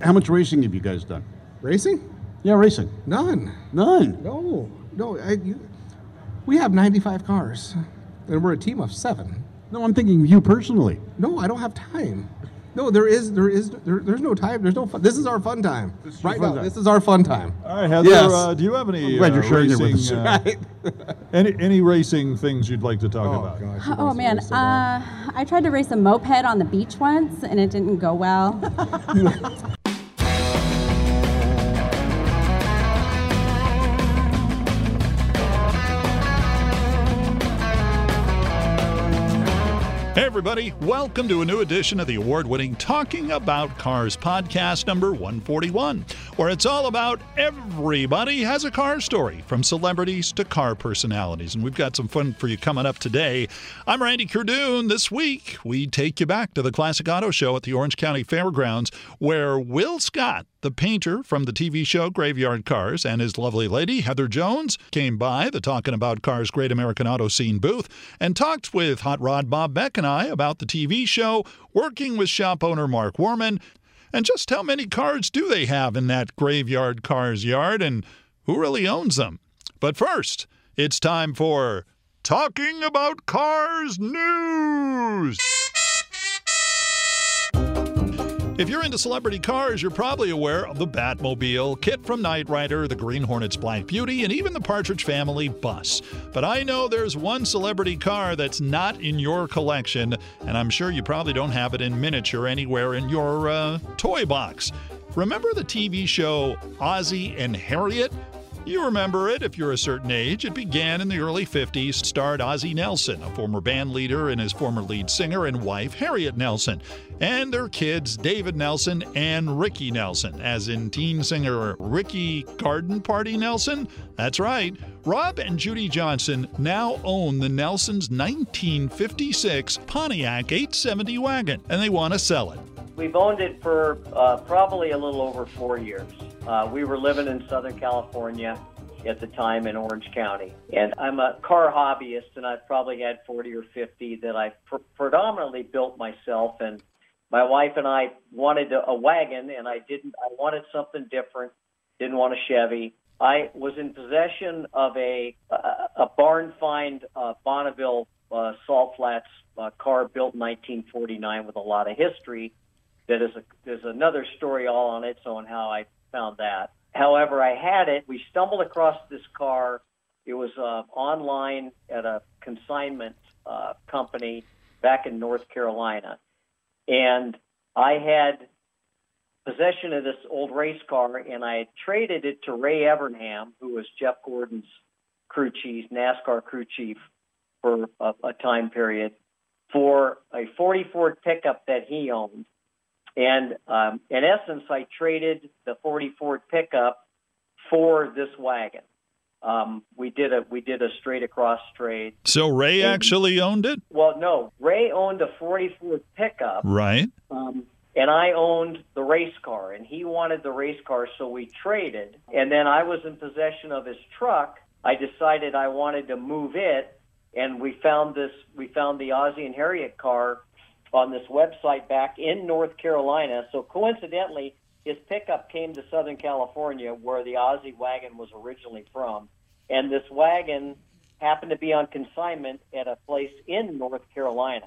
How much racing have you guys done? Racing? Yeah, racing. None. None. No. No. I, you, we have 95 cars, and we're a team of seven. No, I'm thinking you personally. No, I don't have time. No, there is, there is, there, there's no time. There's no fun. This is our fun time. This right fun now, time. this is our fun time. All right, Heather, Yes. uh, do you have any I'm glad uh, you're sharing it with racing, us. uh, Right? any, any racing things you'd like to talk Oh, about? gosh, Oh man, so uh, I tried to race a moped on the beach once and it didn't go well. Hey, everybody, welcome to a new edition of the award winning Talking About Cars podcast number 141, where it's all about everybody has a car story, from celebrities to car personalities. And we've got some fun for you coming up today. I'm Randy Cardoon. This week, we take you back to the Classic Auto Show at the Orange County Fairgrounds, where Will Scott, the painter from the TV show Graveyard Carz, and his lovely lady, Heather Jones, came by the Talking About Cars Great American Auto Scene booth and talked with Hot Rod Bob Beck and I about the TV show, working with shop owner Mark Worman, and just how many cars do they have in that Graveyard Carz yard and who really owns them. But first, it's time for Talking About Cars News. If you're into celebrity cars, you're probably aware of the Batmobile, Kit from Knight Rider, the Green Hornet's Black Beauty, and even the Partridge Family bus. But I know there's one celebrity car that's not in your collection, and I'm sure you probably don't have it in miniature anywhere in your uh, toy box. Remember the TV show Ozzie and Harriet? You remember it if you're a certain age. It began in the early 50s, starred Ozzie Nelson, a former band leader, and his former lead singer and wife, Harriet Nelson, and their kids, David Nelson and Ricky Nelson, as in teen singer Ricky Garden Party Nelson. That's right. Rob and Judy Johnson now own the Nelsons' 1956 Pontiac 870 wagon, and they want to sell it. We've owned it for uh, probably a little over four years. Uh, we were living in Southern California at the time in Orange County. And I'm a car hobbyist, and I've probably had 40 or 50 that I've pr- predominantly built myself. And my wife and I wanted a, wagon, and I didn't. I wanted something different. Didn't want a Chevy. I was in possession of a a, a barn find uh, Bonneville uh, Salt Flats uh, car built in 1949 with a lot of history that is a there's another story all on its own how I found that. However, I had it. We stumbled across this car. It was uh, online at a consignment uh, company back in North Carolina, and I had possession of this old race car, and I had traded it to Ray Evernham, who was Jeff Gordon's crew chief, NASCAR crew chief for a, a time period, for a 40 Ford pickup that he owned. And um, in essence, I traded the 40 Ford pickup for this wagon. Um, we did a we did a straight across trade. So Ray actually owned it? Well, no, Ray owned a 40 Ford pickup, Right. um, and I owned the race car, and he wanted the race car, so we traded. And then I was in possession of his truck. I decided I wanted to move it, and we found this. We found the Ozzie and Harriet car on this website back in North Carolina. So coincidentally, his pickup came to Southern California, where the Ozzie wagon was originally from, and this wagon happened to be on consignment at a place in North Carolina.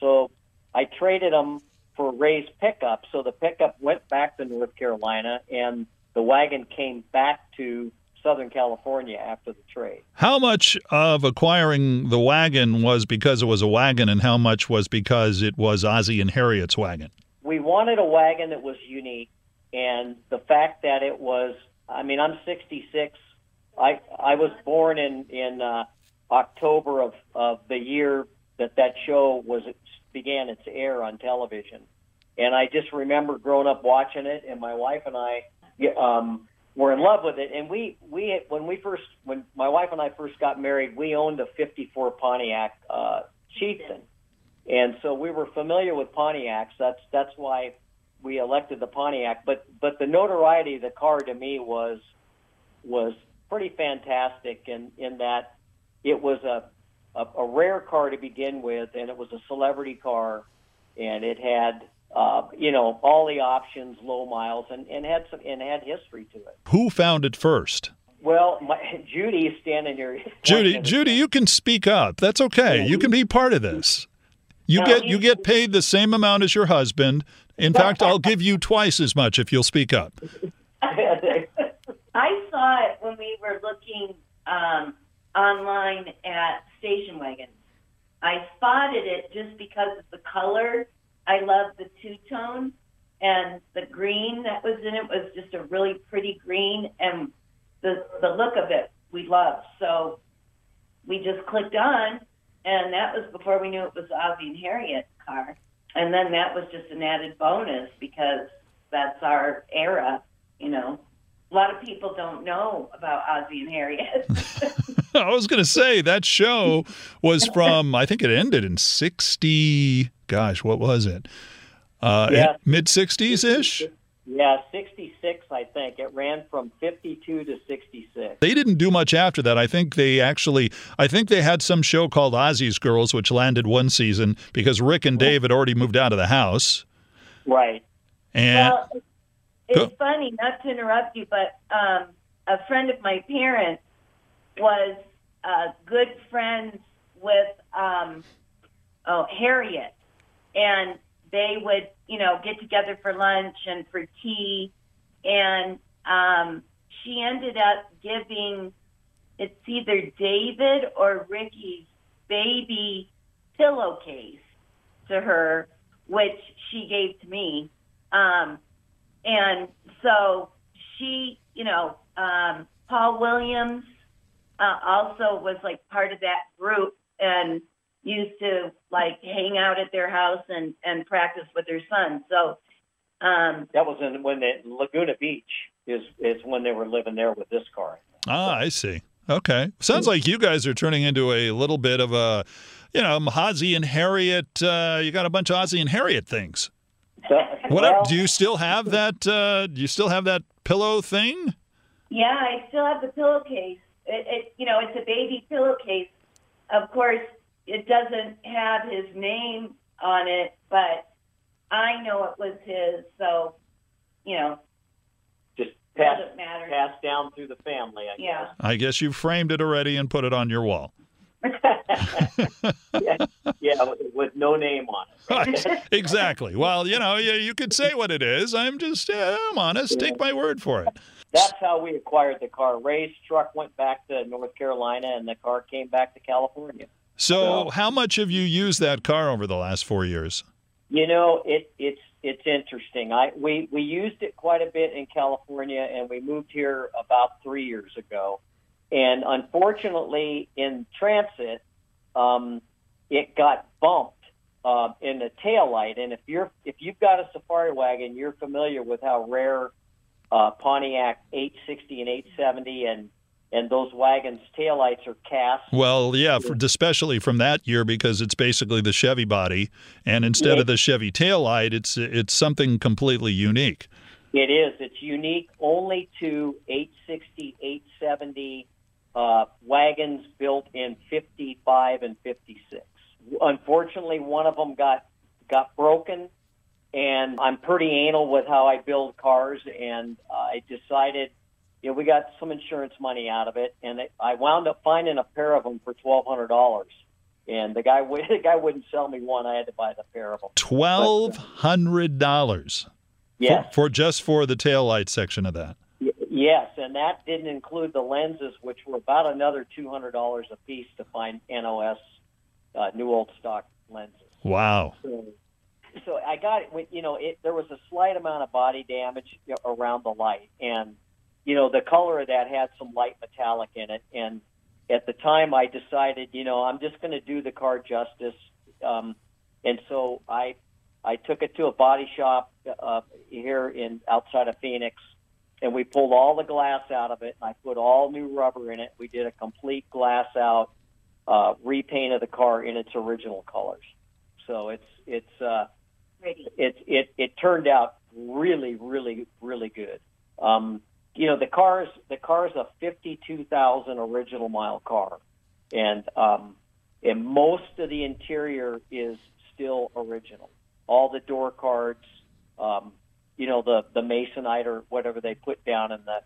So I traded them for Ray's pickup. So the pickup went back to North Carolina, and the wagon came back to Southern California after the trade. How much of acquiring the wagon was because it was a wagon, and how much was because it was Ozzie and Harriet's wagon? We wanted a wagon that was unique, and the fact that it was, I mean, I'm 66. I I was born in in uh, October of of the year that that show was began its air on television, and I just remember growing up watching it, and my wife and I um, were in love with it. And we we when we first when my wife and I first got married, we owned a '54 Pontiac uh, Chieftain, and so we were familiar with Pontiacs. That's that's why we elected the Pontiac. But but the notoriety of the car to me was was pretty fantastic in in that it was a a, a rare car to begin with, and it was a celebrity car, and it had uh, you know, all the options, low miles, and, and had some and had history to it. Who found it first? Well, my, Judy's standing here. Judy, Judy, you can speak up. That's okay. You can be part of this. You No, get you- you get paid the same amount as your husband. In fact, I'll give you twice as much if you'll speak up. I saw it when we were looking um, online at station wagons. I spotted it just because of the color. I love the two tone and the green that was in it was just a really pretty green and the the look of it we loved. So we just clicked on and that was before we knew it was Ozzie and Harriet car. And then that was just an added bonus because that's our era, you know. A lot of people don't know about Ozzie and Harriet. I was going to say that show was from I think it ended in 60 gosh, what was it? Uh Yeah. mid 60s ish. yeah, 66, I think. It ran from 52 to 66. They didn't do much after that. I think they actually I think they had some show called Ozzie's Girls which landed one season because Rick and Dave had already moved out of the house. Right. And well, it's funny, not to interrupt you, but um, a friend of my parents was uh, good friends with um, oh Harriet, and they would you know get together for lunch and for tea, and um, she ended up giving it's either David or Ricky's baby pillowcase to her, which she gave to me. Um, and so she, you know, um, Paul Williams uh, also was like part of that group and used to like hang out at their house and and practice with their son. So um, That was in, when the Laguna Beach is, is when they were living there with this car. Ah, I see. Okay. Sounds like you guys are turning into a little bit of a, you know, Ozzie and Harriet. Uh, you got a bunch of Ozzie and Harriet things. So, What well, up? Do you still have that? Uh, do you still have that pillow thing? yeah, I still have the pillowcase. It, it you know, it's a baby pillowcase. Of course, it doesn't have his name on it, but I know it was his. So, you know, just passed, doesn't matter. passed down through the family, I Yeah. I guess you framed it already and put it on your wall. yeah, yeah, with, with no name on it. Right. exactly. Well, you know, you, you could say what it is. I'm just, yeah, I'm honest. Take my word for it. That's how we acquired the car. Ray's truck went back to North Carolina, and the car came back to California. So, how much have you used that car over the last four years? You know, it, it's it's interesting. I we we used it quite a bit in California, and we moved here about three years ago. And unfortunately, in transit, um, it got bumped uh, in the tail light. And if you're if you've got a safari wagon, you're familiar with how rare uh, Pontiac 860 and 870 and and those wagons' taillights are cast. Well, yeah, for, especially from that year because it's basically the Chevy body, and instead Yeah. of the Chevy taillight, it's it's something completely unique. It is. It's unique only to 860, 870 uh, wagons built in 55 and 56. Unfortunately, one of them got got broken, and I'm pretty anal with how I build cars, and I decided, you know, we got some insurance money out of it, and it, I wound up finding a pair of them for twelve hundred dollars. And the guy, would- the guy wouldn't sell me one. I had to buy the pair of them. Twelve hundred dollars Yes. for, for just for the taillight section of that. Y- Yes, and that didn't include the lenses, which were about another two hundred dollars a piece to find NOS uh, new old stock lenses. Wow. So, so I got it. You know, it, there was a slight amount of body damage around the light, and you know the color of that had some light metallic in it. And at the time, I decided, you know, I'm just going to do the car justice. Um, and so I I took it to a body shop uh, here in outside of Phoenix, and we pulled all the glass out of it. And I put all new rubber in it. We did a complete glass out uh, repaint of the car in its original colors. So it's it's uh, pretty. it it it turned out really really really good. Um, you know the car's the car's a fifty two thousand original mile car, and um, and most of the interior is still original. all the door cards, um, you know, the the masonite or whatever they put down in the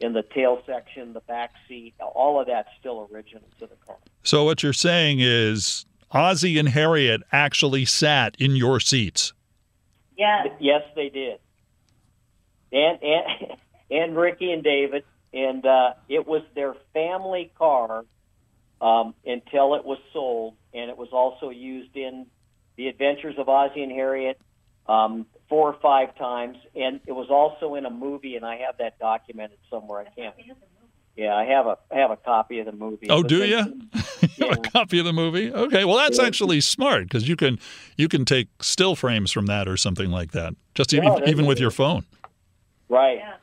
in the tail section, the back seat, all of that's still original to the car. So what you're saying is Ozzie and Harriet actually sat in your seats. Yeah. Yes, they did. And and and Ricky and David, and uh, it was their family car um, until it was sold, and it was also used in the Adventures of Ozzie and Harriet um, four or five times, and it was also in a movie, and I have that documented somewhere. I can't. Yeah, I have a I have a copy of the movie. Oh, do then- you? you have a copy of the movie? Okay, well that's actually smart because you can you can take still frames from that or something like that. Just Yeah, even even with your phone. Right. Yeah.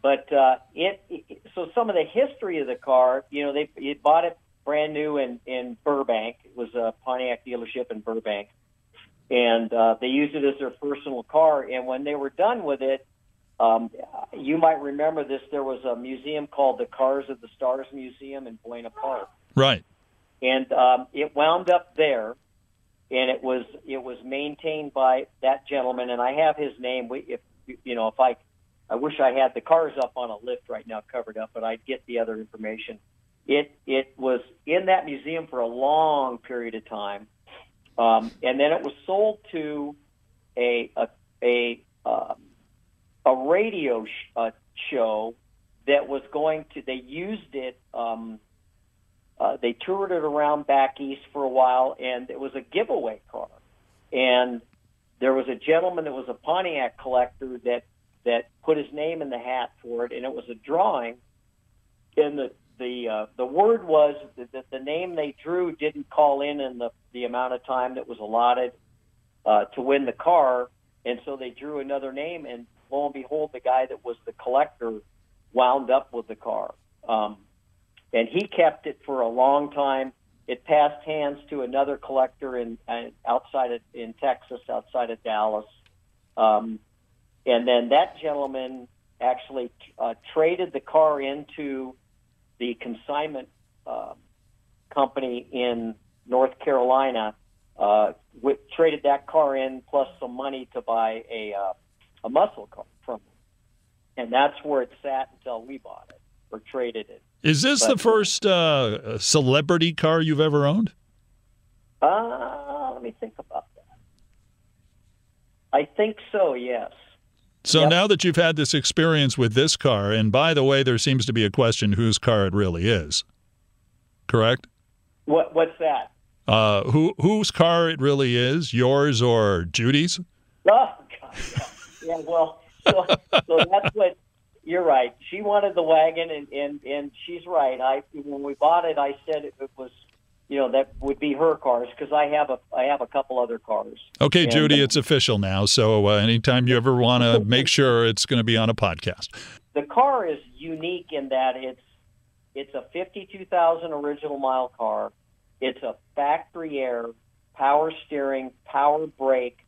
But uh, it, it so some of the history of the car, you know, they you bought it brand new in in Burbank. It was a Pontiac dealership in Burbank, and uh, they used it as their personal car. And when they were done with it, um, you might remember this. There was a museum called the Cars of the Stars Museum in Buena Park, Right. and um, it wound up there. And it was it was maintained by that gentleman, and I have his name. We, if you know, if I I wish I had the cars up on a lift right now covered up, but I'd get the other information. It it was in that museum for a long period of time, um, and then it was sold to a a a, um, a radio sh- uh, show that was going to. They used it. Um, uh, they toured it around back east for a while, and it was a giveaway car. And there was a gentleman that was a Pontiac collector that that put his name in the hat for it, and it was a drawing. And the the uh, the word was that, the name they drew didn't call in in the the amount of time that was allotted uh, to win the car, and so they drew another name, and lo and behold, the guy that was the collector wound up with the car, um, and he kept it for a long time. It passed hands to another collector in uh, outside of in Texas, outside of Dallas. Um, and then that gentleman actually uh, traded the car into the consignment uh, company in North Carolina. Uh, with, traded that car in plus some money to buy a uh, a muscle car from him, and that's where it sat until we bought it or traded it. Is this the first uh, celebrity car you've ever owned? Uh, let me think about that. I think so. Yes. So Yep. now that you've had this experience with this car, and by the way, there seems to be a question whose car it really is. Correct? What What's that? Uh, who whose car it really is, yours or Judy's? Oh, God. Yeah, well, so, so that's what you're right. She wanted the wagon, and, and, and she's right. I when we bought it, I said it, it was, you know, that would be her cars because I have a I have a couple other cars. Okay, And- Judy, it's official now. So uh, anytime you ever want to make sure it's going to be on a podcast. The car is unique in that it's it's a 52,000 original mile car. It's a factory air, power steering, power brake,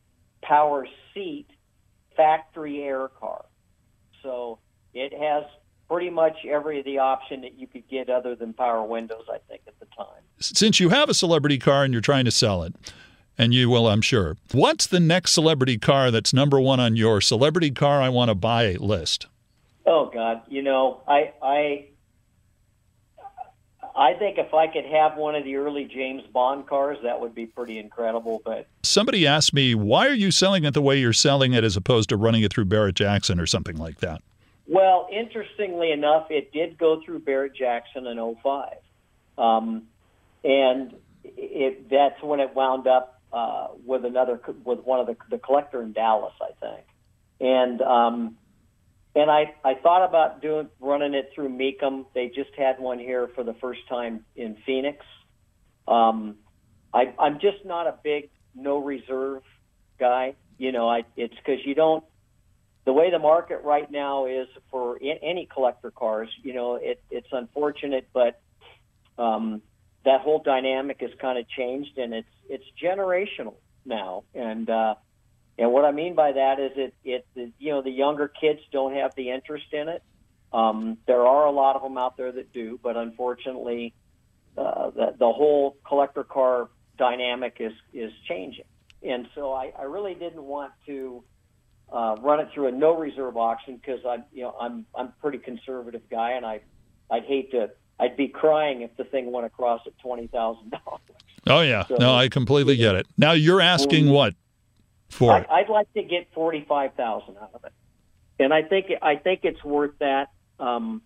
power seat, factory air car. So it has pretty much every the option that you could get other than power windows, I think, at the time. Since you have a celebrity car and you're trying to sell it, and you will, I'm sure, what's the next celebrity car that's number one on your celebrity car I want to buy list? Oh God, you know, I I I think if I could have one of the early James Bond cars, that would be pretty incredible. But Somebody asked me, why are you selling it the way you're selling it as opposed to running it through Barrett Jackson or something like that? well, interestingly enough, it did go through Barrett Jackson in 05. Um, and it that's when it wound up uh, with another with one of the the collector in Dallas, I think. And um, and I I thought about doing running it through Mecum. They just had one here for the first time in Phoenix. Um, I I'm just not a big no reserve guy. You know, I it's because you don't the way the market right now is for a- any collector cars, you know, it, it's unfortunate, but um, that whole dynamic has kind of changed, and it's it's generational now. And uh, and what I mean by that is it it the, you know the younger kids don't have the interest in it. Um, there are a lot of them out there that do, but unfortunately, uh, the the whole collector car dynamic is is changing. and so I, I really didn't want to uh, run it through a no reserve auction because I, you know, I'm I'm a pretty conservative guy, and I I'd hate to I'd be crying if the thing went across at twenty thousand dollars. Oh yeah, no, I completely get it. Now you're asking what for it? I, I'd like to get forty five thousand out of it, and I think I think it's worth that. Um,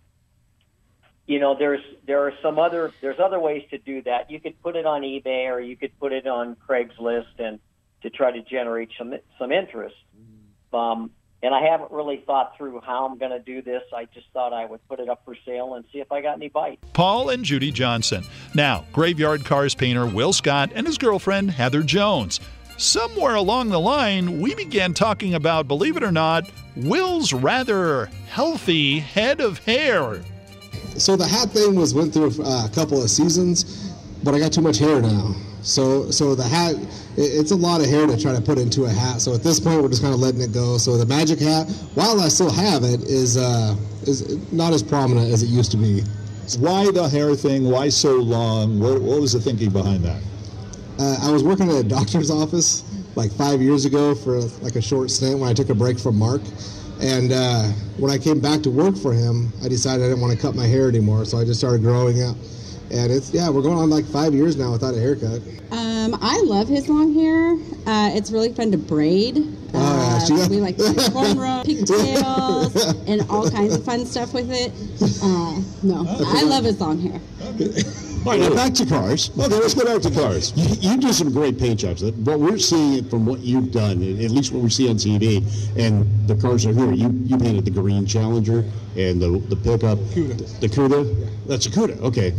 you know, there's there are some other there's other ways to do that. You could put it on eBay or you could put it on Craigslist and to try to generate some some interest. Um, and I haven't really thought through how I'm going to do this. I just thought I would put it up for sale and see if I got any bites. Paul and Judy Johnson. Now, Graveyard Carz painter Will Scott and his girlfriend Heather Jones. Somewhere along the line, we began talking about, believe it or not, Will's rather healthy head of hair. So the hat thing was went through uh, a couple of seasons, but I got too much hair now. So so the hat, it's a lot of hair to try to put into a hat. So at this point, we're just kind of letting it go. So the magic hat, while I still have it, is uh, is not as prominent as it used to be. Why the hair thing? Why so long? What, what was the thinking behind that? Uh, I was working at a doctor's office like five years ago for like a short stint when I took a break from Mark. And uh, when I came back to work for him, I decided I didn't want to cut my hair anymore, so I just started growing it. And it's yeah, we're going on like five years now without a haircut. Um, I love his long hair. Uh, it's really fun to braid. Oh, yeah, Uh, she- we like to do cornrow, pigtails, and all kinds of fun stuff with it. Uh, no, I love his long hair. All right, now back to cars. Okay, let's go back to cars. You, you do some great paint jobs. What we're seeing from what you've done, at least what we see on TV, and the cars are here. You you painted the green Challenger and the the pickup, the Cuda. Yeah. That's a Cuda. Okay,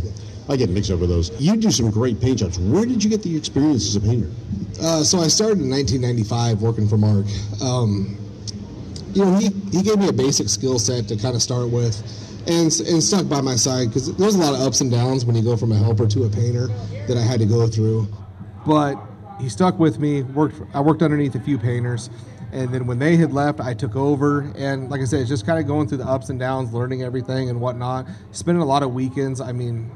I get mixed up with those. You do some great paint jobs. Where did you get the experience as a painter? Uh, so I started in 1995 working for Mark. Um, you know, he, he gave me a basic skill set to kind of start with and, and stuck by my side because there's a lot of ups and downs when you go from a helper to a painter that I had to go through. but he stuck with me. Worked. I worked underneath a few painters, and then when they had left, I took over. And like I said, it's just kind of going through the ups and downs, learning everything and whatnot. Spending a lot of weekends. I mean,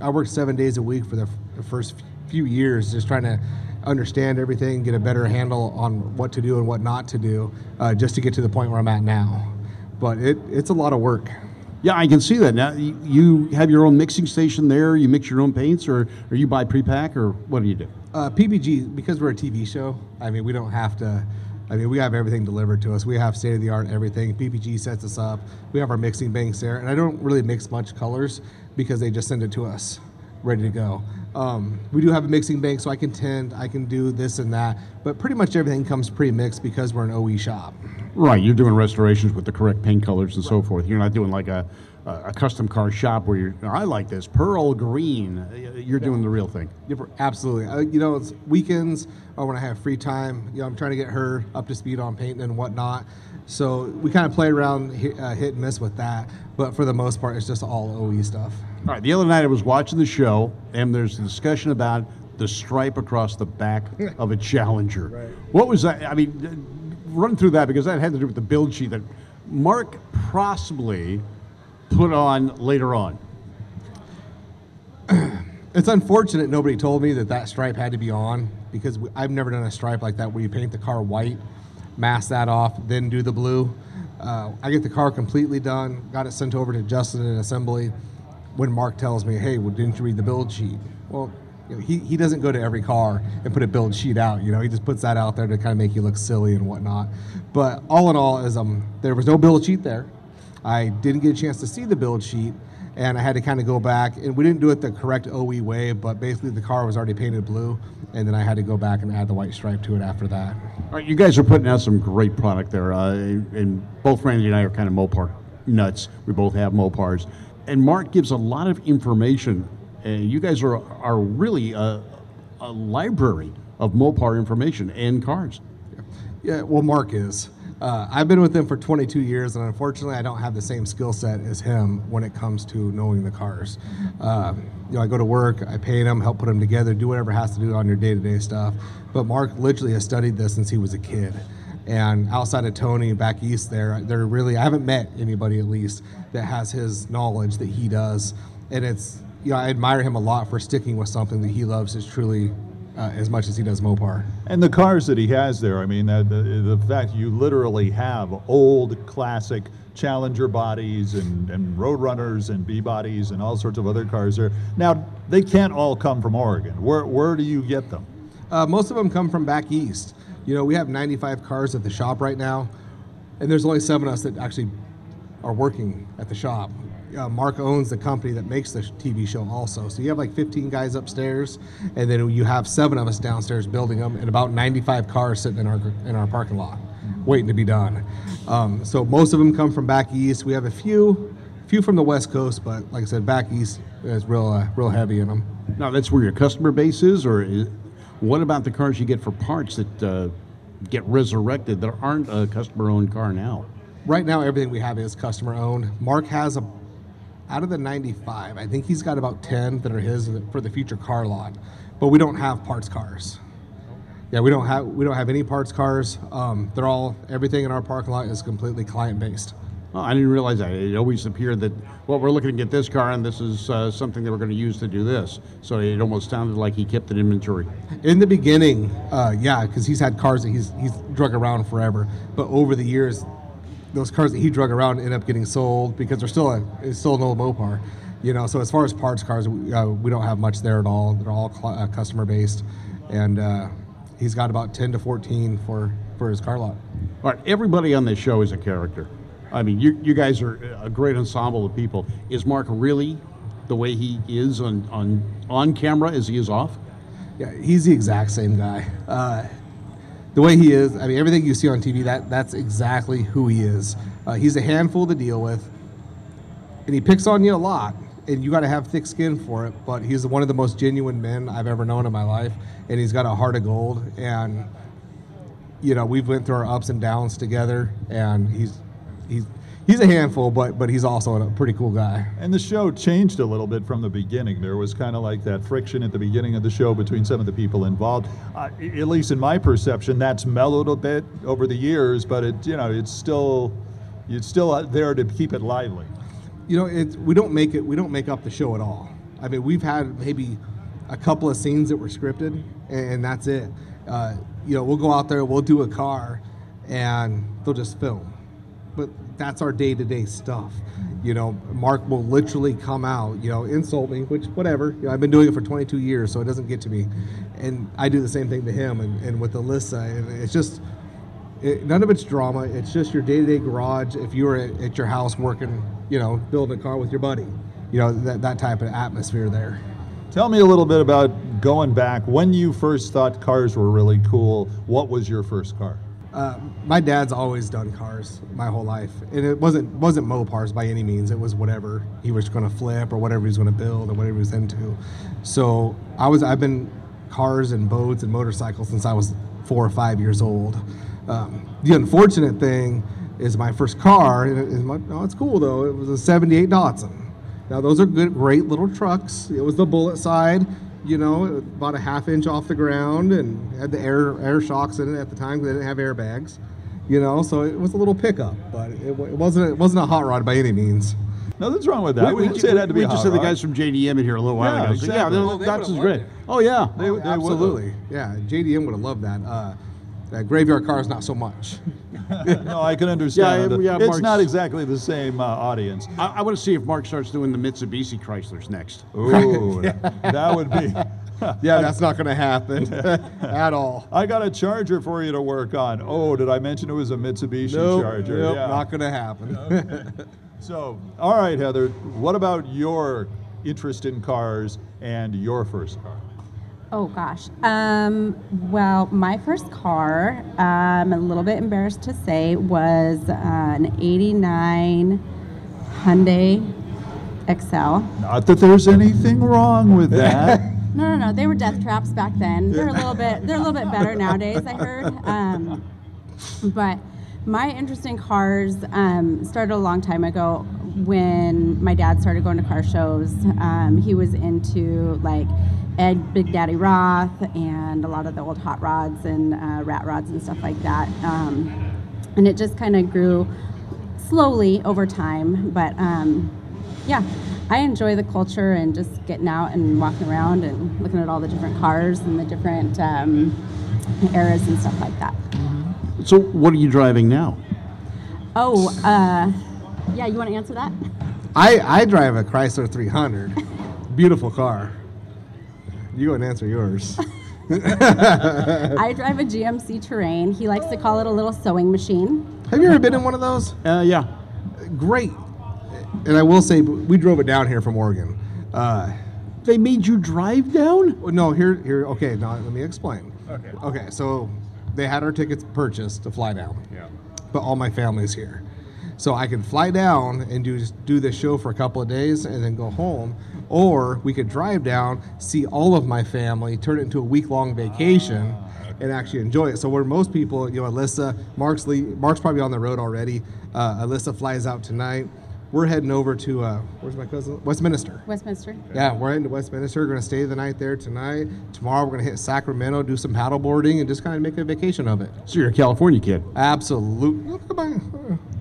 I worked seven days a week for the, the first few years, just trying to understand everything, get a better handle on what to do and what not to do, uh, just to get to the point where I'm at now. But it, it's a lot of work. Yeah, I can see that. Now you, have your own mixing station there. You mix your own paints, or or you buy pre-pack, or what do you do? Uh, because we're a TV show, I mean, we don't have to. I mean, we have everything delivered to us. We have state of the art everything. PPG sets us up. We have our mixing banks there, and I don't really mix much colors because they just send it to us, ready to go. Um, we do have a mixing bank, so I can tend, I can do this and that, but pretty much everything comes pre-mixed because we're an OE shop. Right, you're doing restorations with the correct paint colors and so forth. You're not doing like a, a, custom car shop where you're, I like this pearl green. Uh, You're doing the real thing. Yeah, absolutely. Uh, you know, it's weekends or when I have free time. You know, I'm trying to get her up to speed on painting and whatnot. So we kind of play around, hit, uh, hit and miss with that. But for the most part, it's just all OE stuff. All right, the other night I was watching the show, and there's a discussion about the stripe across the back of a Challenger. Right. What was that? I mean, run through that because that had to do with the build sheet that Mark possibly put on later on. It's unfortunate nobody told me that that stripe had to be on because I've never done a stripe like that where you paint the car white, mask that off, then do the blue. Uh, I get the car completely done, got it sent over to Justin in assembly. When Mark tells me, "Hey, well, didn't you read the build sheet?" Well, you know, he he doesn't go to every car and put a build sheet out. You know, he just puts that out there to kind of make you look silly and whatnot. But all in all, is um, there was no build sheet there. I didn't get a chance to see the build sheet, and I had to kind of go back. And we didn't do it the correct OE way, but basically the car was already painted blue, and then I had to go back and add the white stripe to it after that. All right, you guys are putting out some great product there, uh, and both Randy and I are kind of Mopar nuts. We both have Mopars, and Mark gives a lot of information. Uh, you guys are are really a, a library of Mopar information and cars. Yeah, well, Mark is. Uh, I've been with him for 22 years, and unfortunately, I don't have the same skill set as him when it comes to knowing the cars. Um, you know, I go to work, I paint them, help put them together, do whatever has to do on your day-to-day stuff. But Mark literally has studied this since he was a kid. And outside of Tony back east, there, there really I haven't met anybody at least that has his knowledge that he does, and it's you know I admire him a lot for sticking with something that he loves. Is truly uh, as much as he does Mopar. And the cars that he has there, I mean, that, the, the fact you literally have old classic Challenger bodies and, and Roadrunners and B bodies and all sorts of other cars there. Now, they can't all come from Oregon. Where, where do you get them? Uh, most of them come from back east. You know, we have 95 cars at the shop right now, and there's only seven of us that actually are working at the shop. Uh, Mark owns the company that makes the TV show also. So you have like 15 guys upstairs, and then you have seven of us downstairs building them, and about 95 cars sitting in our in our parking lot, waiting to be done. Um, so most of them come from back east. We have a few, few from the west coast, but like I said, back east is real uh, real heavy in them. Now, that's where your customer base is, or what about the cars you get for parts that uh, get resurrected that aren't a customer-owned car now? Right now, everything we have is customer owned. Mark has a, out of the 95, I think he's got about 10 that are his for the future car lot, but we don't have parts cars. Yeah, we don't have we don't have any parts cars. Um, they're all everything in our parking lot is completely client based. Oh, I didn't realize that. It always appeared that, well, we're looking to get this car, and this is uh, something that we're going to use to do this. So it almost sounded like he kept an inventory. In the beginning, uh, yeah, because he's had cars that he's he's drug around forever. But over the years, those cars that he drug around end up getting sold because they're still a it's still an old Mopar, you know. So as far as parts cars, we, uh, we don't have much there at all. They're all cl- uh, customer based, and uh, he's got about ten to fourteen for for his car lot. All right, everybody on this show is a character. I mean, you, you guys are a great ensemble of people. Is Mark really the way he is on, on, on camera as he is off? Yeah, he's the exact same guy. Uh, the way he is, I mean, everything you see on TV, that that's exactly who he is. Uh, he's a handful to deal with, and he picks on you a lot, and you got to have thick skin for it. But he's one of the most genuine men I've ever known in my life, and he's got a heart of gold. And you know, we've went through our ups and downs together, and he's he's he's a handful, but but he's also a pretty cool guy. And the show changed a little bit from the beginning. There was kind of like that friction at the beginning of the show between some of the people involved. Uh, at least in my perception, that's mellowed a bit over the years, but it you know it's still it's still there to keep it lively. You know, it's we don't make it we don't make up the show at all. I mean, we've had maybe a couple of scenes that were scripted, and that's it. Uh, you know, we'll go out there, we'll do a car, and they'll just film but that's our day-to-day stuff. You know mark will literally come out you know insult me which whatever. You know, i've been doing it for 22 years so it doesn't get to me. And i do the same thing to him and, and with alyssa and it's just it, none of it's drama. It's just your day-to-day garage if you were at, at your house working you know building a car with your buddy. You know that, that type of atmosphere there. Tell me a little bit about going back. When you first thought cars were really cool. What was your first car? Uh, my dad's always done cars my whole life, and it wasn't wasn't Mopars by any means. It was whatever he was going to flip or whatever he was going to build or whatever he was into. So I was I've been cars and boats and motorcycles since I was four or five years old. Um, the unfortunate thing is my first car. It, my, oh, it's cool though. It was a '78 Datsun. Now those are good, great little trucks. It was the bullet side you know, about a half inch off the ground and had the air air shocks in it at the time because they didn't have airbags. You know, so it was a little pickup, but it, it wasn't it wasn't a hot rod by any means. Nothing's wrong with that. We, we didn't say it had to be. We just had the guys from JDM in here a little while yeah, ago. Exactly. Yeah, well, Datsun's great. Oh yeah, they, they absolutely. Yeah, JDM would have loved that. Uh, that graveyard car is not so much. no, I can understand. Yeah, yeah, it's Mark's, not exactly the same uh, audience. I, I want to see if Mark starts doing the Mitsubishi Chryslers next. Ooh, that would be. yeah, that's not going to happen at all. I got a charger for you to work on. Oh, did I mention it was a Mitsubishi nope, charger? Nope, yeah. not going to happen. Okay. so, all right, Heather, what about your interest in cars and your first car? Oh gosh. Um, well, my first car, um, I'm a little bit embarrassed to say, was uh, an '89 Hyundai Excel. Not that there's anything wrong with that. no, no, no. They were death traps back then. They're a little bit. They're a little bit better nowadays. I heard. Um, but my interest in cars um, started a long time ago when my dad started going to car shows. Um, he was into like Ed Big Daddy Roth and a lot of the old hot rods and uh, rat rods and stuff like that. Um, and it just kind of grew slowly over time. But um, yeah, I enjoy the culture and just getting out and walking around and looking at all the different cars and the different um, eras and stuff like that. So, what are you driving now? Oh, uh, yeah, you want to answer that? I, I drive a Chrysler 300. Beautiful car. You go and answer yours. I drive a GMC Terrain. He likes to call it a little sewing machine. Have you ever been in one of those? Uh, yeah. Great. And I will say, we drove it down here from Oregon. Uh, They made you drive down? no, here, here. Okay, now let me explain. Okay. Okay, so they had our tickets purchased to fly down. Yeah. But all my family's here, so I could fly down and do do this show for a couple of days and then go home, or we could drive down, see all of my family, turn it into a week long vacation. And actually enjoy it. So where most people, you know, Alyssa, Mark's Lee, Mark's probably on the road already. Uh, Alyssa flies out tonight. We're heading over to uh, where's my cousin? Westminster. Westminster. Yeah, we're heading to Westminster. We're going to stay the night there tonight. Tomorrow we're going to hit Sacramento, do some paddle boarding, and just kind of make a vacation of it. So, you're a California kid. Absolutely.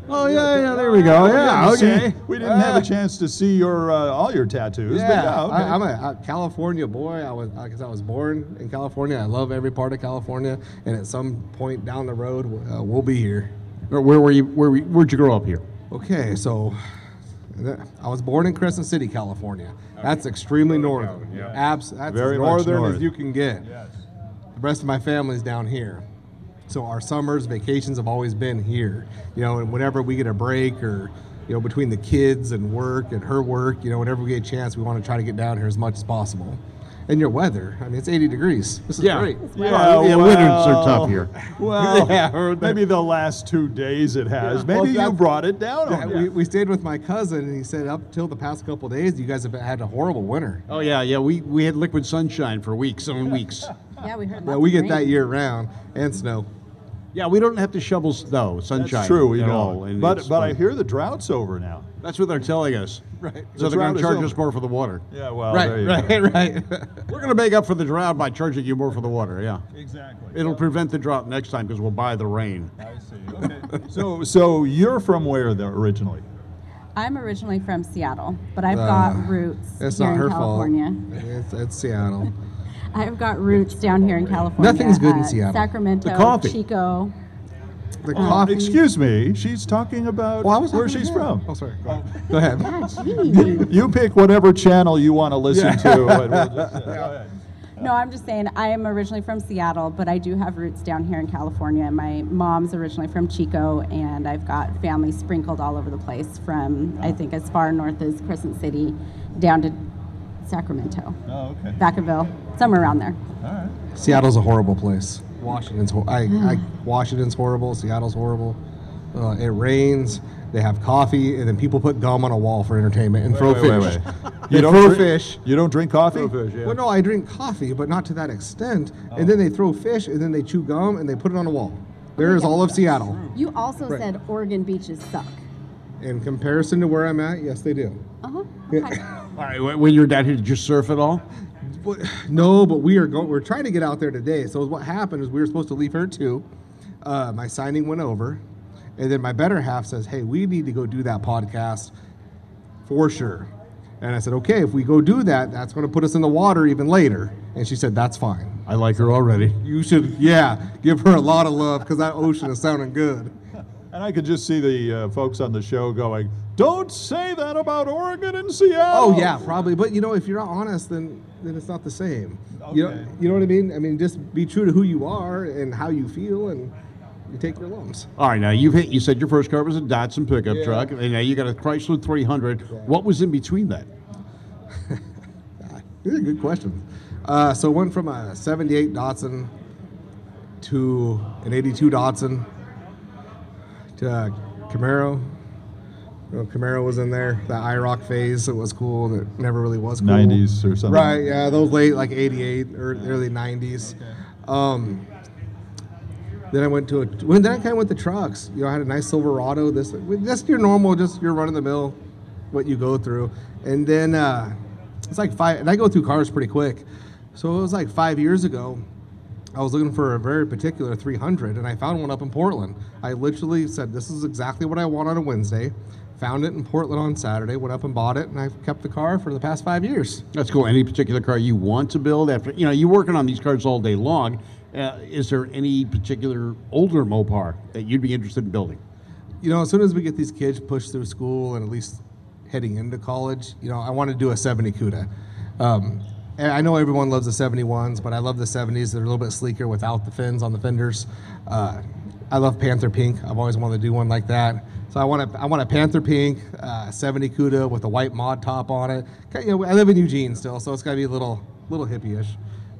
Look at my- Oh, yeah, yeah, there we go. Yeah, We didn't okay. see- We didn't have a chance to see your uh, all your tattoos. but Yeah, yeah, okay. I, am a, a California boy. I was because I was born in California. I love every part of California, and at some point down the road, uh, we'll be here. Or Where were you? Where, were you- where'd you grow up here? Okay, so I was born in Crescent City, California. That's extremely northern. Abs- that's Very as northern north. as you can get. Yes. The rest of my family's down here. So our summers, vacations have always been here. You know, and whenever we get a break or, you know, between the kids and work and her work, you know, whenever we get a chance, we want to try to get down here as much as possible. And your weather, I mean, it's 80 degrees. This is Yeah. great. Yeah, yeah, winters are tough here. Well, Yeah, maybe the last two days it has. Yeah, Maybe well, you that's- brought it down Yeah, on we, we stayed with my cousin, and he said up till the past couple days, you guys have had a horrible winter. Oh, yeah, yeah. We, we had liquid sunshine for weeks on weeks. Yeah, we heard. Yeah, we get rain. that year round and snow. Yeah, we don't have to shovel snow, sunshine. That's true. We at know. all. But but I hear the drought's over now. That's what they're telling us. Right. So The they're going to charge over. us more for the water. Yeah. Well. there you right, go. right, right. We're going to make up for the drought by charging you more for the water. Yeah. Exactly. It'll prevent the drought next time because we'll buy the rain. I see. Okay. so so you're from where though originally? I'm originally from Seattle, but I've Uh, got roots It's here not in her California. fault. It's, it's Seattle. I've got roots down here in California. Nothing's good in uh, Seattle. Sacramento, The coffee. Chico. The coffee. Excuse me. She's talking about Well, I was where talking she's to her. from. Oh, sorry. Go ahead. Go ahead. Ah, gee. You pick whatever channel you want to listen to. and we'll just, uh, go ahead. No, I'm just saying I am originally from Seattle, but I do have roots down here in California. My mom's originally from Chico, and I've got family sprinkled all over the place from I think as far north as Crescent City down to Sacramento, Oh, okay. Vacaville, somewhere around there. All right. Seattle's a horrible place. Washington's hor- I, I, Washington's horrible. Seattle's horrible. Uh, it rains. They have coffee, and then people put gum on a wall for entertainment and throw Wait, fish. wait, wait. You don't throw drink, fish. You don't drink coffee? Well, no, I drink coffee, but not to that extent. And then they throw fish, and then they chew gum, and they put it on a wall. There is all of Seattle. You also Right. said Oregon beaches suck. In comparison to where I'm at, yes, they do. Uh huh. Okay. All right. When you're down here, did you surf at all? No, but we are going. We're trying to get out there today. So what happened is we were supposed to leave her too. Uh, my signing went over, and then my better half says, "Hey, we need to go do that podcast for sure." And I said, "Okay, if we go do that, that's going to put us in the water even later." And she said, "That's fine. I like her already. You should, yeah, give her a lot of love because that ocean is sounding good." And I could just see the uh, folks on the show going, "Don't say that about Oregon and Seattle." Oh yeah, probably. But you know, if you're not honest, then then it's not the same. You know, Okay. you know what I mean? I mean, just be true to who you are and how you feel, and you take your lumps. All right. Now you've hit. You said your first car was a Datsun pickup Yeah. truck, and now you got a Chrysler 300. What was in between that? These are good questions. Uh, so it went from a 78 Datsun to an 82 Datsun to a Camaro. You know, Camaro was in there. That IROC phase, it was cool. That never really was cool. 90s or something. Right, yeah, those late, like 88 or early 90s. Um, then I went to a, well, then I kind of went to trucks. You know, I had a nice Silverado. This, just your normal, just your run of the mill, what you go through. And then uh, it's like five, and I go through cars pretty quick. So it was like five years ago. I was looking for a very particular 300, and I found one up in Portland. I literally said, "This is exactly what I want on a Wednesday." found it in Portland on Saturday, went up and bought it, and I've kept the car for the past five years. That's cool. Any particular car you want to build after, you know, you're working on these cars all day long. Uh, is there any particular older Mopar that you'd be interested in building? You know, as soon as we get these kids pushed through school and at least heading into college, you know, I want to do a 70 CUDA. Um, and I know everyone loves the 71s, but I love the 70s. They're a little bit sleeker without the fins on the fenders. Uh, I love Panther Pink. I've always wanted to do one like that. So I want a, I want a Panther Pink uh, 70 CUDA with a white mod top on it. You know, I live in Eugene still, so it's got to be a little little hippie-ish.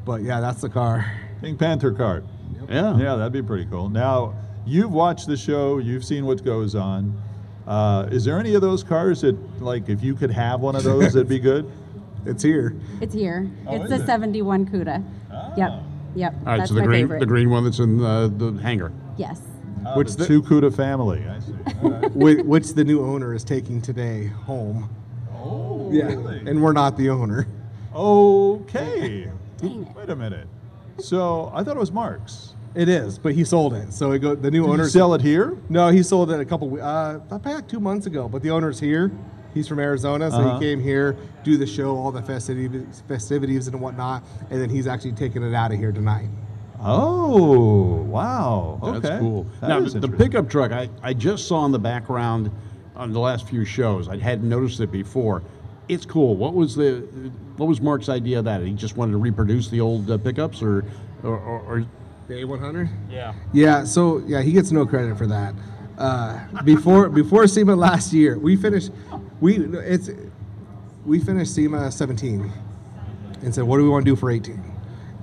But yeah, that's the car. Pink Panther car. Yeah. Yeah, that'd be pretty cool. Now, you've watched the show, you've seen what goes on. Uh, is there any of those cars that, like, if you could have one of those, that'd be good? It's here. It's here. Oh, it's is the it? Ah. 71 CUDA. Yep. Yep. All right, That's so the my green, favorite. the green one that's in the, the hangar. Yes. Which the the- two CUDA family, I see. All right. which, which the new owner is taking today home. Oh, Yeah, really? and we're not the owner. Okay. Dang it. Wait a minute. So I thought it was Mark's. It is, but he sold it. So it go, the new Did owner sell it here? No, he sold it a couple. we- Uh, about two months ago. But the owner's here. He's from Arizona, so Uh-huh. he came here, do the show, all the festivities, festivities and whatnot, and then he's actually taking it out of here tonight. Oh, wow. Okay. That's cool. That now, the, the pickup truck, I, I just saw in the background on the last few shows. I hadn't noticed it before. It's cool. What was the what was Mark's idea of that? He just wanted to reproduce the old uh, pickups, or or, or, or The A100. yeah. Yeah, so yeah, he gets no credit for that. Uh, before before SEMA last year, we finished we it's we finished SEMA 17 and said, what do we want to do for 18?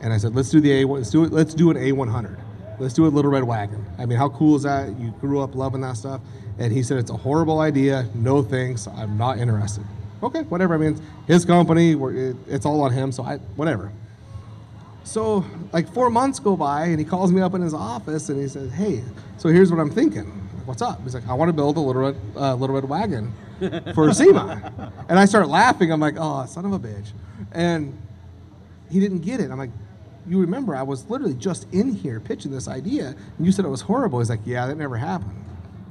And I said, let's do the A let's do it let's do an A100. Let's do a little red wagon. I mean, how cool is that? You grew up loving that stuff. And he said it's a horrible idea. No thanks. I'm not interested. Okay, whatever. I mean, his company. It's all on him. So I whatever. So like four months go by, and he calls me up in his office, and he says, "Hey, so here's what I'm thinking. What's up?" He's like, "I want to build a little red, uh, little red wagon for SEMA," and I start laughing. I'm like, "Oh, son of a bitch!" And he didn't get it. I'm like, "You remember I was literally just in here pitching this idea, and you said it was horrible." He's like, "Yeah, that never happened."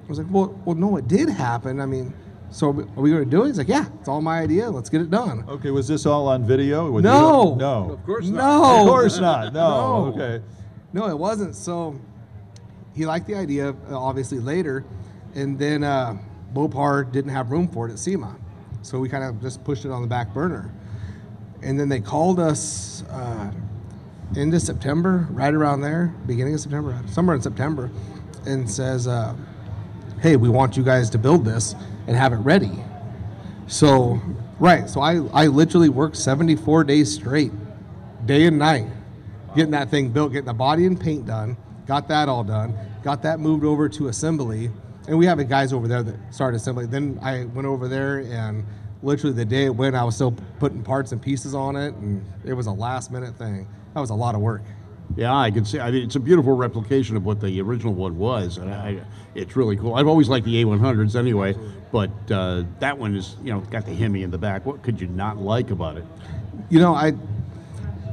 I was like, "Well, well, no, it did happen. I mean." So are we going to do it? He's like, yeah, it's all my idea. Let's get it done. Okay, was this all on video? Would No. you- no. Of course not. No, of course not. No. No. Okay. No, it wasn't. So he liked the idea, uh, obviously, later. And then uh, Mopar didn't have room for it at SEMA. So we kind of just pushed it on the back burner. And then they called us uh, into September, right around there, beginning of September, somewhere in September, and says, uh, hey, we want you guys to build this and have it ready. So, right. So I, I literally worked 74 days straight, day and night, getting that thing built, getting the body and paint done, got that all done, got that moved over to assembly. And we have guys over there that started assembly. Then I went over there and literally the day it went, I was still putting parts and pieces on it. And it was a last minute thing. That was a lot of work. Yeah, I can see. I mean, it's a beautiful replication of what the original one was, and I, it's really cool. I've always liked the A100s anyway, but uh, that one is, you know, got the Hemi in the back. What could you not like about it? You know, I,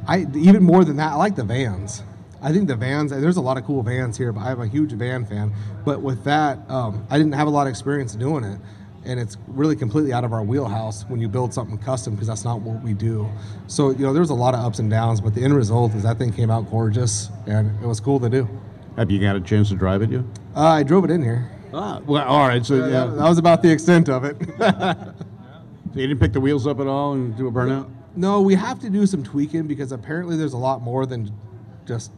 I even more than that, I like the vans. I think the vans. There's a lot of cool vans here, but I'm a huge van fan. But with that, um, I didn't have a lot of experience doing it, and it's really completely out of our wheelhouse when you build something custom because that's not what we do. So you know, there's a lot of ups and downs, but the end result is that thing came out gorgeous, and it was cool to do. Have you got a chance to drive it yet? Uh, I drove it in here. Ah, well, all right. So, That, yeah. that was about the extent of it. So you didn't pick the wheels up at all and do a burnout? No, we have to do some tweaking because apparently there's a lot more than just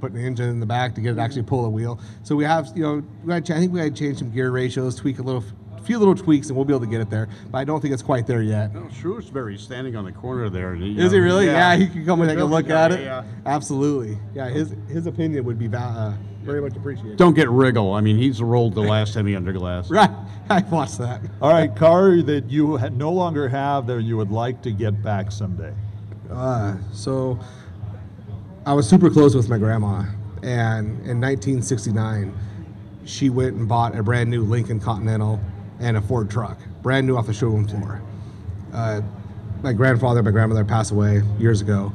putting the engine in the back to get it actually pull a wheel. So we have, you know, I think we had to change some gear ratios, tweak a little, few little tweaks, and we'll be able to get it there. But I don't think it's quite there yet. No, Shrewsberry's standing on the corner there. and he, Is he really? Yeah, he can come and take a look at it. Yeah. Absolutely. Yeah, his his opinion would be va- uh, very much appreciated. Don't get Riggle. I mean, he's rolled the last Hemi under glass. Right. I watched that. All right, car that you ha- no longer have that you would like to get back someday. Uh, so I was super close with my grandma, and in 1969, she went and bought a brand new Lincoln Continental and a Ford truck, brand new off the showroom floor. Uh, my grandfather, my grandmother passed away years ago,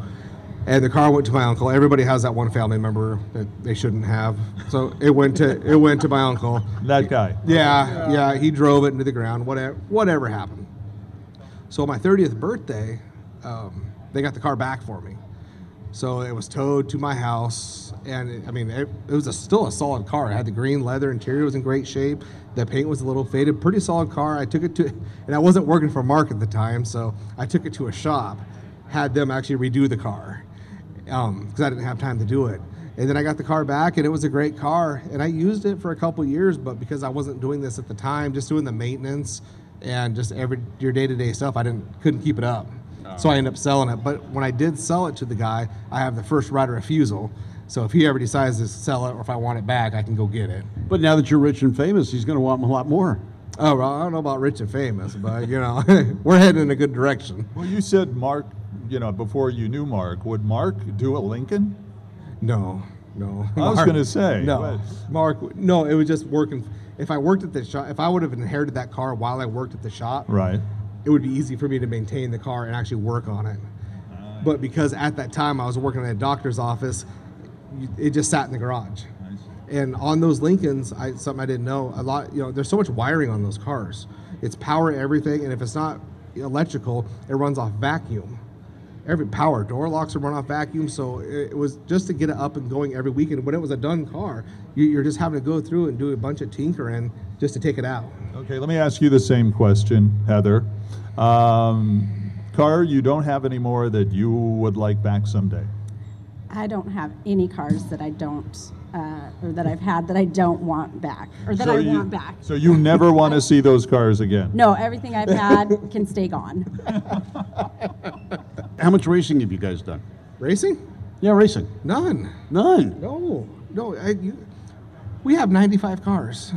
and the car went to my uncle. Everybody has that one family member that they shouldn't have, so it went to it went to my uncle. That guy. Yeah, yeah, he drove it into the ground. Whatever, whatever happened. So on my 30th birthday, um, they got the car back for me. So it was towed to my house, and it, I mean, it, it was a, still a solid car. It had the green leather interior was in great shape. The paint was a little faded, pretty solid car. I took it to, and I wasn't working for Mark at the time, so I took it to a shop, had them actually redo the car, um, because I didn't have time to do it. And then I got the car back, and it was a great car, and I used it for a couple years. But because I wasn't doing this at the time, just doing the maintenance and just every your day to day stuff, I didn't couldn't keep it up. So I end up selling it. But when I did sell it to the guy, I have the first right of refusal. So if he ever decides to sell it, or if I want it back, I can go get it. But now that you're rich and famous, he's going to want a lot more. Oh, well, I don't know about rich and famous, but you know, we're heading in a good direction. Well, you said Mark, you know, before you knew Mark, would Mark do a Lincoln? No, no. I was gonna say, no. but- Mark, no. It was just working. If I worked at the shop, if I would have inherited that car while I worked at the shop, Right. It would be easy for me to maintain the car and actually work on it. But because at that time I was working at a doctor's office, it just sat in the garage. And on those Lincolns, I, something I didn't know, a lot, you know, there's so much wiring on those cars. It's power everything, and if it's not electrical, it runs off vacuum. Every power door locks are run off vacuum, so it, it was just to get it up and going every weekend. When it was a done car, you're just having to go through and do a bunch of tinkering just to take it out. Okay, let me ask you the same question, Heather. Um, car you don't have anymore that you would like back someday? I don't have any cars that I don't, uh, or that I've had that I don't want back, or that So I you- want back. So you never want to see those cars again? No, everything I've had can stay gone. How much racing have you guys done? Racing? Yeah, racing. None. None. No, no. I, you, we have 95 cars,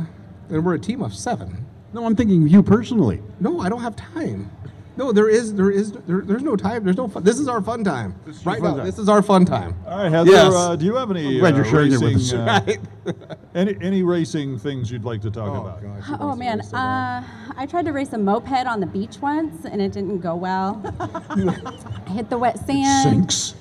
and we're a team of seven. No, I'm thinking you personally. No, I don't have time. No, there is, there is, there, there's no time. There's no fun. This is our fun time. This right fun now, time. this is our fun time. All right, Heather, Yes. uh, do you have any I'm glad uh, you're sharing it with racing, us. uh, any, any racing things you'd like to talk Oh, about? gosh, Oh man, are so bad. uh, I tried to race a moped on the beach once, and it didn't go well. I hit the wet sand. Sinks.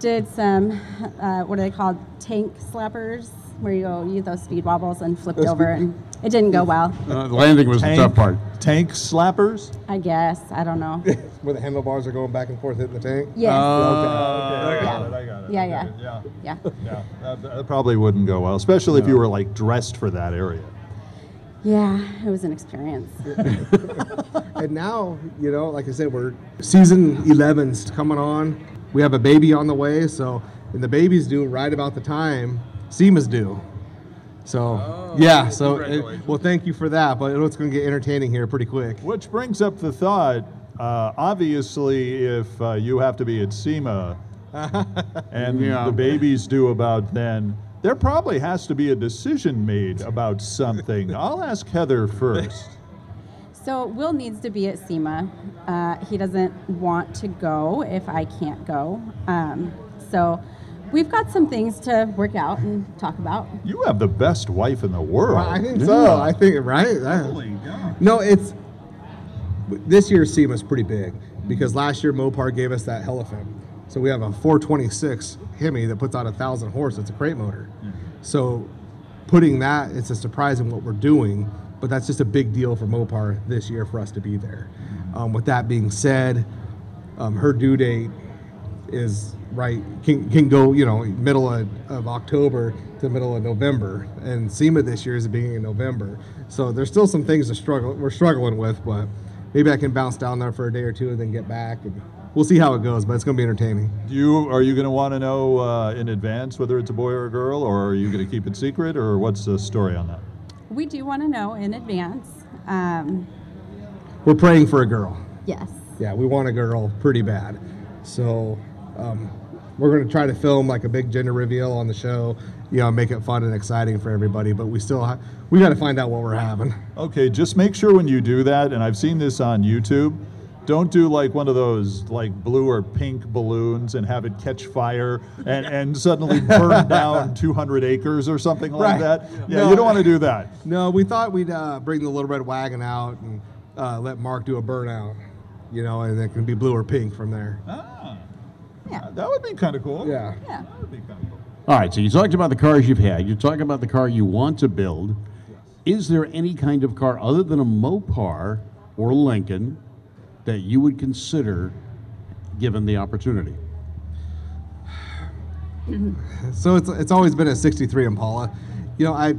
Did some, uh, what are they called? Tank slappers, where you go, you those speed wobbles and flipped over, and it didn't go well. Uh, the landing was the tough part. Tank slappers? I guess I don't know. Where the handlebars are going back and forth hitting the tank. Yes. Oh, okay, I Yeah. got it, I got it. Yeah, Okay, yeah. Yeah, yeah. yeah. That, that probably wouldn't go well, especially if you were like dressed for that area. Yeah, it was an experience. And now, you know, like I said, we're season 11's coming on. We have a baby on the way, so and the baby's due right about the time SEMA's due. So yeah, so it, well, thank you for that. But it's going to get entertaining here pretty quick. Which brings up the thought, uh, obviously, if uh, you have to be at SEMA and Yeah. the baby's due about then, there probably has to be a decision made about something. I'll ask Heather first. So Will needs to be at SEMA. Uh, he doesn't want to go if I can't go. Um, so we've got some things to work out and talk about. You have the best wife in the world. Well, I think so. I think right. That- No, it's this year's SEMA is pretty big because last year Mopar gave us that Elephant. So we have a 426 Hemi that puts out a thousand horse. It's a crate motor. So putting that, it's a surprise in what we're doing, but that's just a big deal for Mopar this year for us to be there. Um, with that being said, um, her due date is right can, can go you know middle of, of october to middle of november and sema this year is the beginning of november so there's still some things to struggle we're struggling with but maybe i can bounce down there for a day or two and then get back and we'll see how it goes but it's going to be entertaining Do you are you going to want to know uh, in advance whether it's a boy or a girl, or are you going to keep it secret, or what's the story on that? We do want to know in advance. Um, we're praying for a girl yes. yeah we want a girl pretty bad so um, we're going to try to film like a big gender reveal on the show you know make it fun and exciting for everybody but we still ha- we got to find out what we're having Okay, just make sure when you do that, and I've seen this on YouTube, don't do like one of those like blue or pink balloons and have it catch fire and, and suddenly burn down 200 acres or something like Right. that. Yeah, No. you don't want to do that. No, we thought we'd uh, bring the little red wagon out and uh, let Mark do a burnout, you know, and it can be blue or pink from there. Yeah. That would be kind of cool. Yeah. Yeah. That would be kind of cool. All right, so you talked about the cars you've had. You talked about the car you want to build. Is there any kind of car other than a Mopar or Lincoln that you would consider given the opportunity? So it's it's always been a '63 Impala. You know, I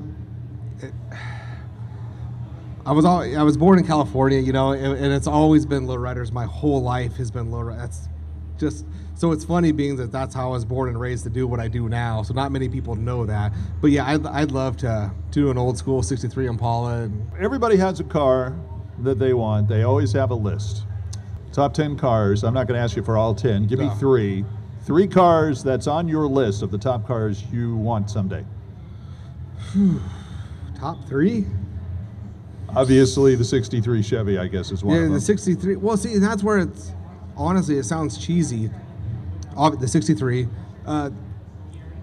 I was all, I was born in California. You know, and, and it's always been lowriders. My whole life has been low. That's just so it's funny being that that's how I was born and raised to do what I do now. So not many people know that. But yeah, I'd, I'd love to do an old school '63 Impala. And Everybody has a car that they want. They always have a list. Top 10 cars. I'm not going to ask you for all 10. Give me three. Three cars that's on your list of the top cars you want someday. top three. Obviously, the 63 Chevy, I guess, is one Yeah, the 63. Well, see, that's where it's honestly, it sounds cheesy. The 63. Uh,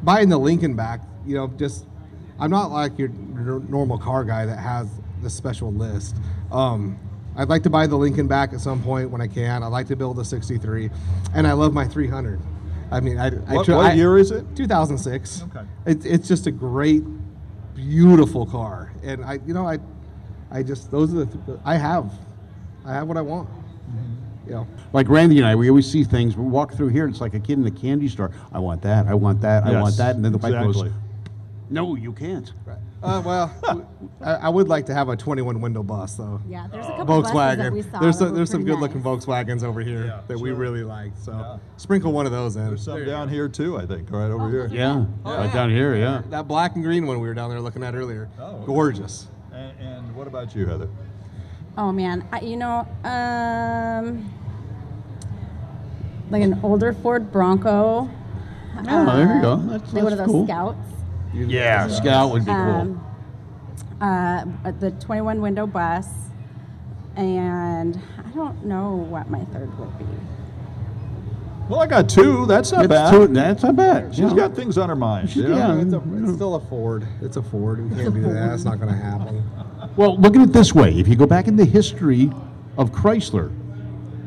buying the Lincoln back, you know, just, I'm not like your, your normal car guy that has the special list. Um, I'd like to buy the Lincoln back at some point when I can. I'd like to build a 63. And I love my 300. I mean, I, I, What, tr- what I- year is it? 2006. Okay. It's it's just a great, beautiful car, and I you know I, I just those are the th- I have, I have what I want. Mm-hmm. You know, Like Randy and I, we always see things. We walk through here, and it's like a kid in a candy store. I want that. I want that. I want Yes, that. And then the wife goes, exactly. "No, you can't." uh, well, I, I would like to have a 21 window bus though. Yeah, there's a couple buses that we Volkswagen. saw. There's that some, were there's some pretty good looking nice. Volkswagens over here Yeah, that we sure. really like. So Yeah. sprinkle one of those in. There's some There down here, too, I think, right Oh, over here. Yeah, right down here. Yeah. That black and green one we were down there looking at earlier. Oh, okay. Gorgeous. And, and what about you, Heather? Oh man, I, you know, um, like an older Ford Bronco. Oh, there you go. That's, Like one of those cool. Scouts. Yeah, Scout would be cool. Um, uh, the 21 window bus, and I don't know what my third would be. Well, I got two. That's not It's bad. too- that's not bad. She's you know. got things on her mind. She- you know? yeah. It's, a, it's still a Ford. It's a Ford. We can't do that. It's not going to happen. Well, look at it this way. If you go back in the history of Chrysler,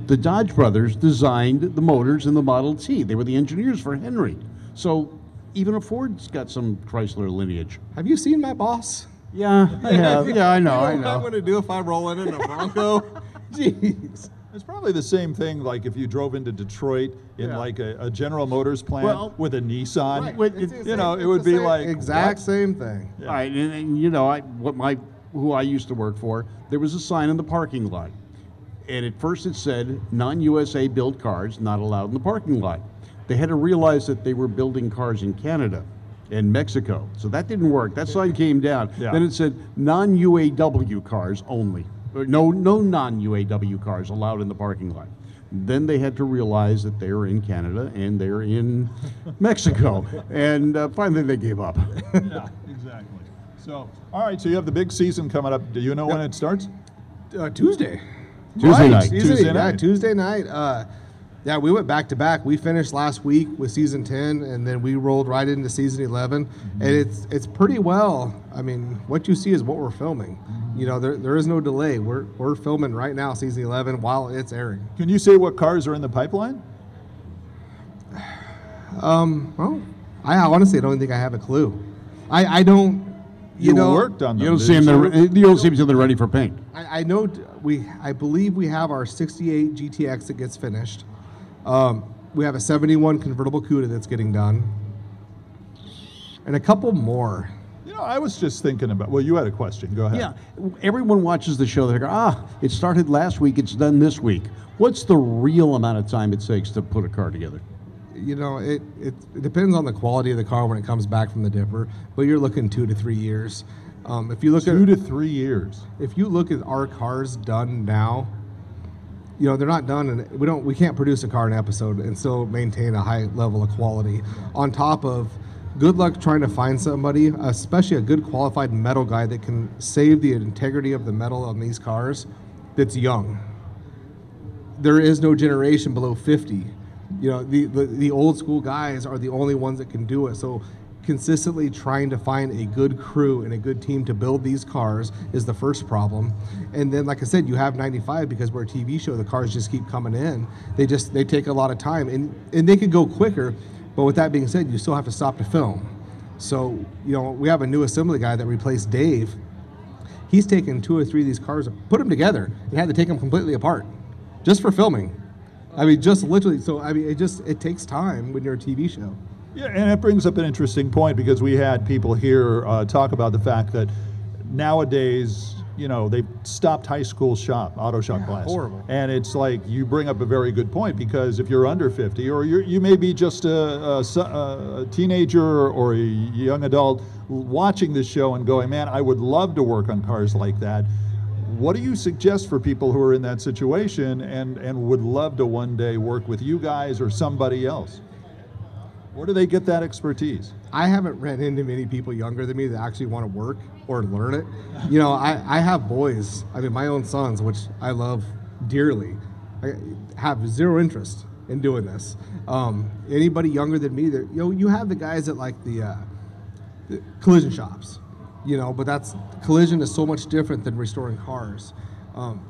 the Dodge brothers designed the motors in the Model T. They were the engineers for Henry. So even a Ford's got some Chrysler lineage. Have you seen my boss? Yeah, I have. Yeah, I know, I You what I'm going to do if I roll in in a Bronco? Jeez. It's probably the same thing like if you drove into Detroit in Yeah. like a, a General Motors plant Well, with a Nissan. right, with- it- the you know, it would be same- like, exact what? same thing. Yeah. All right, and, and you know, I what my who I used to work for, there was a sign in the parking lot, and at first it said non-USA built cars not allowed in the parking lot. They had to realize that they were building cars in Canada and Mexico, so that didn't work. That sign came down. Yeah. Then it said non-UAW cars only, or no no non-UAW cars allowed in the parking lot. Then they had to realize that they're in Canada and they're in Mexico, and uh, finally they gave up. yeah, exactly. So, all right, so you have the big season coming up. Do you know when it starts? Uh, Tuesday. Tuesday night. Tuesday, Tuesday yeah, night. Tuesday night. Uh, yeah, we went back to back. We finished last week with season ten, and then we rolled right into season 11 Mm-hmm. and it's it's pretty well. I mean, what you see is what we're filming. Mm-hmm. You know, there, there is no delay. We're we're filming right now, season eleven, while it's airing. Can you say what cars are in the pipeline? Um, well, I honestly don't think I have a clue. I I don't. You, You, know, worked on them. You don't didn't see them. you? Don't see them they're ready for paint. I, I know we. I believe we have our 68 GTX that gets finished. Um, we have a 71 convertible CUDA that's getting done, and a couple more. You know, I was just thinking about. Well, you had a question. Go ahead. Yeah, everyone watches the show. They go, ah, it started last week. It's done this week. What's the real amount of time it takes to put a car together? You know, it, it it depends on the quality of the car when it comes back from the dipper, but you're looking two to three years. Um, if you look Two at to three years. if you look at our cars done now, you know they're not done, and we don't we can't produce a car in an episode and still maintain a high level of quality. On top of, good luck trying to find somebody, especially a good qualified metal guy that can save the integrity of the metal on these cars, that's young. There is no generation below 50. You know, the, the, the old school guys are the only ones that can do it. So consistently trying to find a good crew and a good team to build these cars is the first problem. And then, like I said, you have 95 because we're a TV show. The cars just keep coming in. They just they take a lot of time, and and they could go quicker. But with that being said, you still have to stop to film. So you know we have a new assembly guy that replaced Dave. He's taken two or three of these cars, put them together, and had to take them completely apart, just for filming. I mean, just literally. So I mean, it just it takes time when you're a TV show. Yeah, and it brings up an interesting point because we had people here uh, talk about the fact that nowadays, you know, they've stopped high school shop, auto shop class. horrible. And it's like you bring up a very good point because if you're under 50 or you're, you may be just a, a a teenager or a young adult watching this show and going, man, I would love to work on cars like that. What do you suggest for people who are in that situation and, and would love to one day work with you guys or somebody else? Where do they get that expertise? I haven't ran into many people younger than me that actually want to work or learn it. You know, I, I have boys, I mean, my own sons, which I love dearly, I have zero interest in doing this. Um, anybody younger than me, that you know, you have the guys at like the, uh, the collision shops, you know, but that's collision is so much different than restoring cars. Um,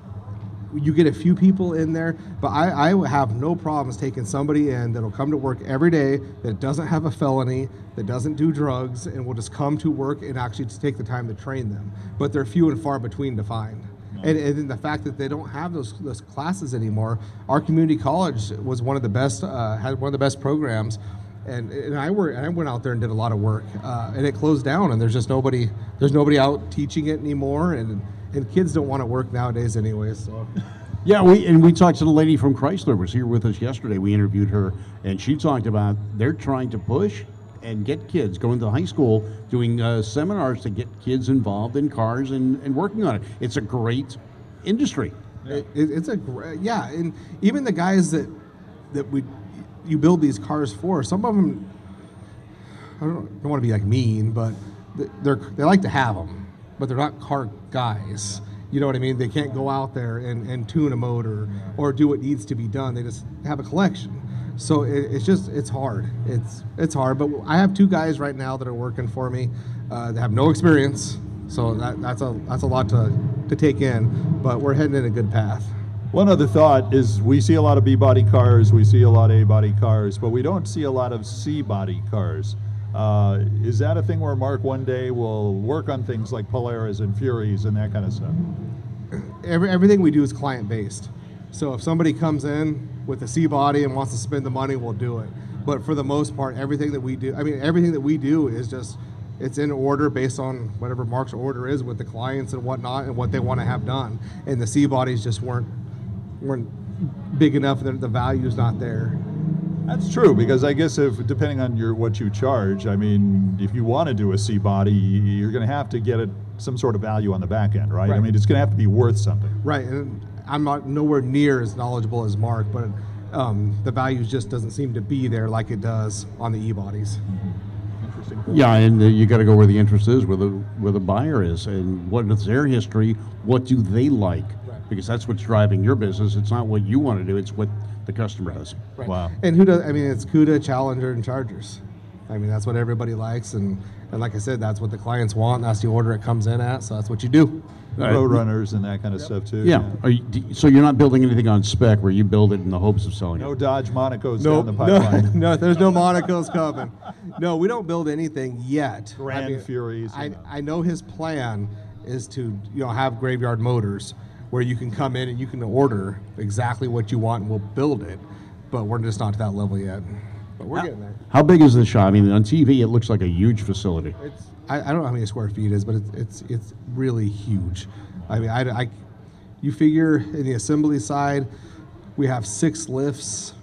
you get a few people in there, but I, I have no problems taking somebody in that'll come to work every day that doesn't have a felony, that doesn't do drugs, and will just come to work and actually take the time to train them. But they're few and far between to find. And, and then the fact that they don't have those, those classes anymore, our community college was one of the best, uh, had one of the best programs. And, and I, were, I went out there and did a lot of work, uh, and it closed down, and there's just nobody, there's nobody out teaching it anymore, and, and kids don't want to work nowadays anyway. so. Yeah, we and we talked to the lady from Chrysler was here with us yesterday. We interviewed her, and she talked about they're trying to push and get kids going to high school, doing uh, seminars to get kids involved in cars and, and working on it. It's a great industry. It, it, it's a great, yeah, and even the guys that that we you build these cars for, some of them, I don't, don't want to be like mean, but they're they like to have them, but they're not car guys. You know what I mean? They can't go out there and, and tune a motor or do what needs to be done. They just have a collection. So it, it's just it's hard. It's it's hard. But I have two guys right now that are working for me uh, have no experience. So that, that's a that's a lot to to take in. But we're heading in a good path. One other thought is we see a lot of B body cars, we see a lot of A body cars, but we don't see a lot of C body cars. Uh, is that a thing where Mark one day will work on things like Polaras and Furies and that kind of stuff? Every, everything we do is client based. So if somebody comes in with a C body and wants to spend the money, we'll do it. But for the most part, everything that we do, I mean, everything that we do is just it's in order based on whatever Mark's order is with the clients and whatnot and what they want to have done. And the C bodies just weren't weren't big enough that the value's not there. That's true because I guess if depending on your what you charge, I mean, if you want to do a C body, you're going to have to get it some sort of value on the back end, right? I mean, it's going to have to be worth something. Right, and I'm not nowhere near as knowledgeable as Mark, but um, the value just doesn't seem to be there like it does on the e-bodies. Interesting. Yeah, and uh, you got to go where the interest is, where the where the buyer is, and what is their history. What do they like? Because that's what's driving your business. It's not what you want to do; it's what the customer does. Wow. And who does? I mean, it's CUDA, Challenger, and Chargers. I mean, that's what everybody likes, and and like I said, that's what the clients want. That's the order it comes in at, so that's what you do. Road runners and that kind of stuff too. Yeah. Are you, do- so you're not building anything on spec, where you build it in the hopes of selling No it. No Dodge Monacos No, down the no, pipeline. no, there's no Monacos coming. No, we don't build anything yet. Grand Furies I, and- I know his plan is to you know have graveyard motors where you can come in and you can order exactly what you want and we'll build it, but we're just not to that level yet. But we're getting there. How big is the shop? I mean, on TV, it looks like a huge facility. It's I, I don't know how many square feet it is, but it's it's it's really huge. I mean, I, I you figure in the assembly side, we have six lifts.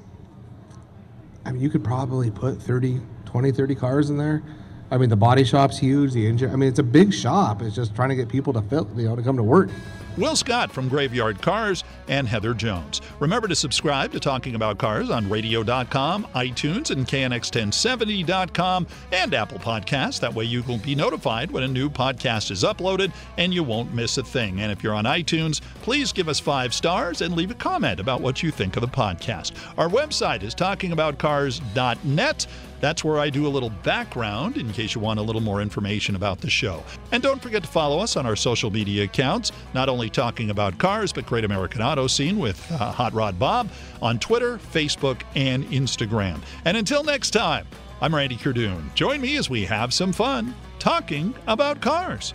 I mean, you could probably put 30, 20, 30 cars in there. I mean, the body shop's huge. The engine. I mean, it's a big shop. It's just trying to get people to fit, you know, to come to work. Will Scott from Graveyard Carz and Heather Jones. Remember to subscribe to Talking About Cars on radio.com, iTunes, and KNX1070.com and Apple Podcasts. That way you will be notified when a new podcast is uploaded and you won't miss a thing. And if you're on iTunes, please give us five stars and leave a comment about what you think of the podcast. Our website is talkingaboutcars.net. That's where I do a little background in case you want a little more information about the show. And don't forget to follow us on our social media accounts, not only talking about cars, but Great American Auto Scene with uh, Hot Rod Bob on Twitter, Facebook, and Instagram. And until next time, I'm Randy Cardoon. Join me as we have some fun talking about cars.